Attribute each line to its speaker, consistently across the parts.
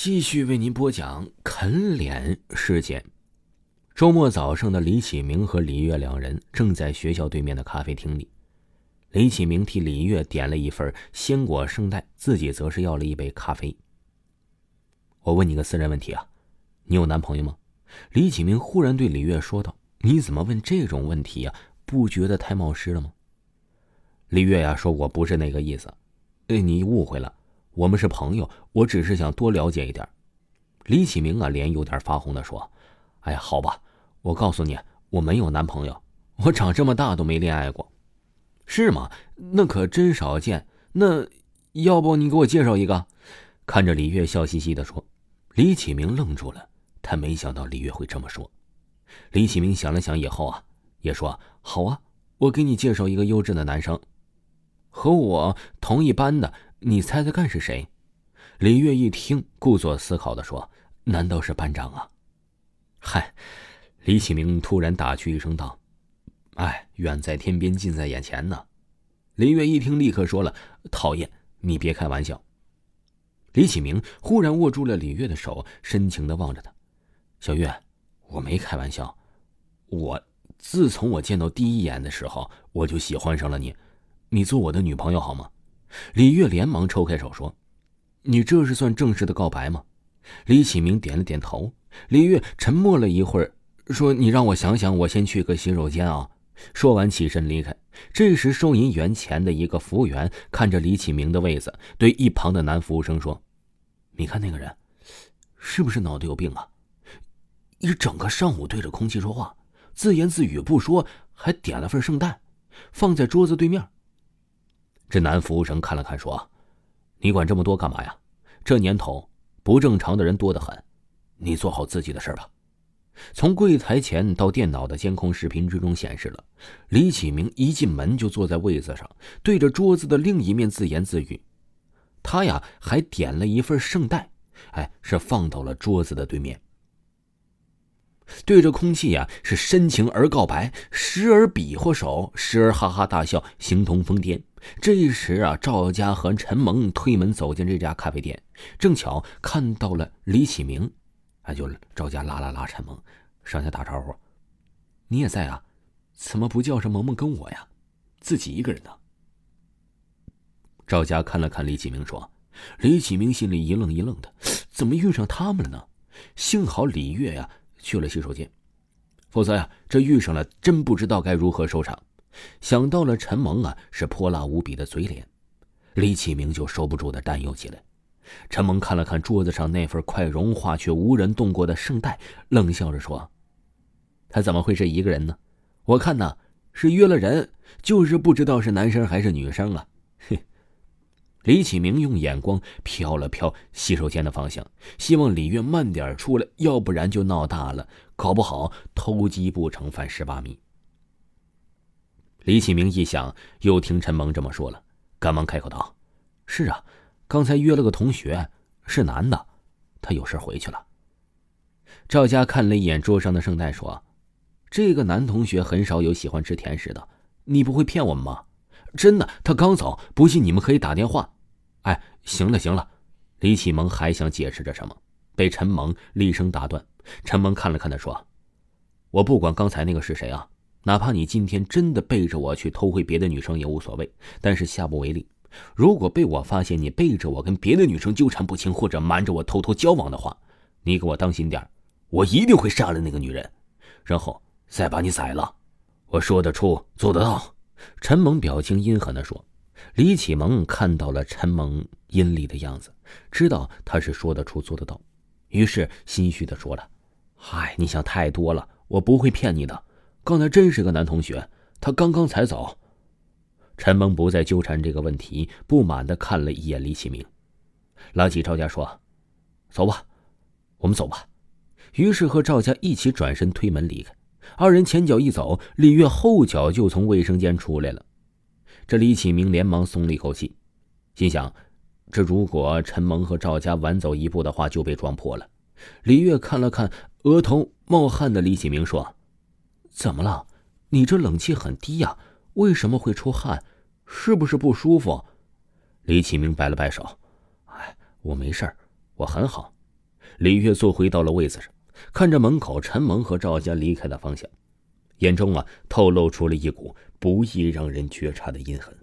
Speaker 1: 继续为您播讲啃脸事件。周末早上的李启明和李月两人正在学校对面的咖啡厅里。李启明替李月点了一份鲜果圣代，自己则是要了一杯咖啡。我问你个私人问题啊，你有男朋友吗？李启明忽然对李月说道：“你怎么问这种问题呀？不觉得太冒失了吗？”李月呀，说我不是那个意思，哎，你误会了。我们是朋友，我只是想多了解一点。李启明啊，脸有点发红的说：“哎呀，好吧，我告诉你，我没有男朋友，我长这么大都没恋爱过，是吗？那可真少见。那要不你给我介绍一个？”看着李月笑嘻嘻的说。李启明愣住了，他没想到李月会这么说。李启明想了想以后啊，也说：“好啊，我给你介绍一个优质的男生，和我同一班的。”你猜猜看是谁？李月一听，故作思考的说：“难道是班长啊？”嗨，李启明突然打趣一声道：“哎，远在天边，近在眼前呢。”李月一听，立刻说了：“讨厌，你别开玩笑。”李启明忽然握住了李月的手，深情的望着他：“小月，我没开玩笑，我自从我见到第一眼的时候，我就喜欢上了你，你做我的女朋友好吗？”李月连忙抽开手说：“你这是算正式的告白吗？”李启明点了点头。李月沉默了一会儿，说：“你让我想想，我先去个洗手间啊。”说完起身离开。这时，收银员前的一个服务员看着李启明的位子，对一旁的男服务生说：“你看那个人，是不是脑子有病啊？一整个上午对着空气说话，自言自语不说，还点了份圣诞，放在桌子对面。”这男服务生看了看，说：“你管这么多干嘛呀？这年头不正常的人多得很，你做好自己的事吧。”从柜台前到电脑的监控视频之中显示了，李启明一进门就坐在位子上，对着桌子的另一面自言自语。他呀还点了一份圣代，哎，是放到了桌子的对面。对着空气呀，是深情而告白，时而比划手，时而哈哈大笑，形同疯癫。这时啊，赵家和陈萌推门走进这家咖啡店，正巧看到了李启明，啊，就赵家拉拉拉陈萌上下打招呼：“你也在啊？怎么不叫上萌萌跟我呀？自己一个人呢？”赵家看了看李启明，说：“李启明心里一愣一愣的，怎么遇上他们了呢？幸好李月呀。”去了洗手间，否则呀，这遇上了真不知道该如何收场。想到了陈萌啊，是泼辣无比的嘴脸，李启明就收不住的担忧起来。陈萌看了看桌子上那份快融化却无人动过的圣代，冷笑着说：“他怎么会是一个人呢？我看呐，是约了人，就是不知道是男生还是女生啊。”嘿。李启明用眼光瞟了瞟洗手间的方向，希望李月慢点出来，要不然就闹大了，搞不好偷鸡不成反蚀把米。李启明一想，又听陈萌这么说了，赶忙开口道：“是啊，刚才约了个同学，是男的，他有事回去了。”赵佳看了一眼桌上的圣代，说：“这个男同学很少有喜欢吃甜食的，你不会骗我们吗？真的，他刚走，不信你们可以打电话。”哎，行了行了，李启蒙还想解释着什么，被陈萌厉声打断。陈萌看了看他，说：“我不管刚才那个是谁啊，哪怕你今天真的背着我去偷窥别的女生也无所谓，但是下不为例。如果被我发现你背着我跟别的女生纠缠不清，或者瞒着我偷偷交往的话，你给我当心点我一定会杀了那个女人，然后再把你宰了。我说得出，做得到。”陈萌表情阴狠地说。李启蒙看到了陈萌阴厉的样子，知道他是说得出做得到，于是心虚的说了：“嗨，你想太多了，我不会骗你的。刚才真是个男同学，他刚刚才走。”陈萌不再纠缠这个问题，不满的看了一眼李启明，拉起赵家说：“走吧，我们走吧。”于是和赵家一起转身推门离开。二人前脚一走，李月后脚就从卫生间出来了。这李启明连忙松了一口气，心想：这如果陈萌和赵家晚走一步的话，就被撞破了。李月看了看额头冒汗的李启明，说：“怎么了？你这冷气很低呀？为什么会出汗？是不是不舒服？”李启明摆了摆手：“哎，我没事儿，我很好。李月坐回到了位子上，看着门口陈萌和赵家离开的方向，眼中啊透露出了一股不易让人觉察的阴狠。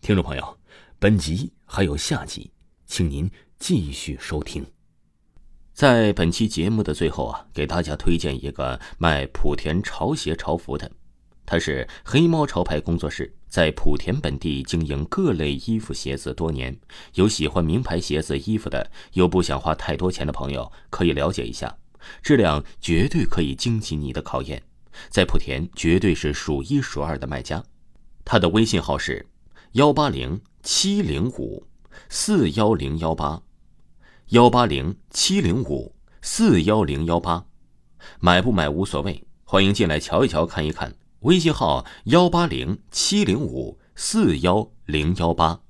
Speaker 1: 听众朋友，本集还有下集，请您继续收听。在本期节目的最后啊，给大家推荐一个卖莆田潮鞋潮服的，他是黑猫潮牌工作室。在莆田本地经营各类衣服鞋子多年，有喜欢名牌鞋子衣服的，又不想花太多钱的朋友，可以了解一下，质量绝对可以经起你的考验，在莆田绝对是数一数二的卖家。他的微信号是幺八零七零五四幺零幺八，幺八零七零五四幺零幺八，买不买无所谓，欢迎进来瞧一瞧，看一看。微信号：幺八零七零五四幺零幺八。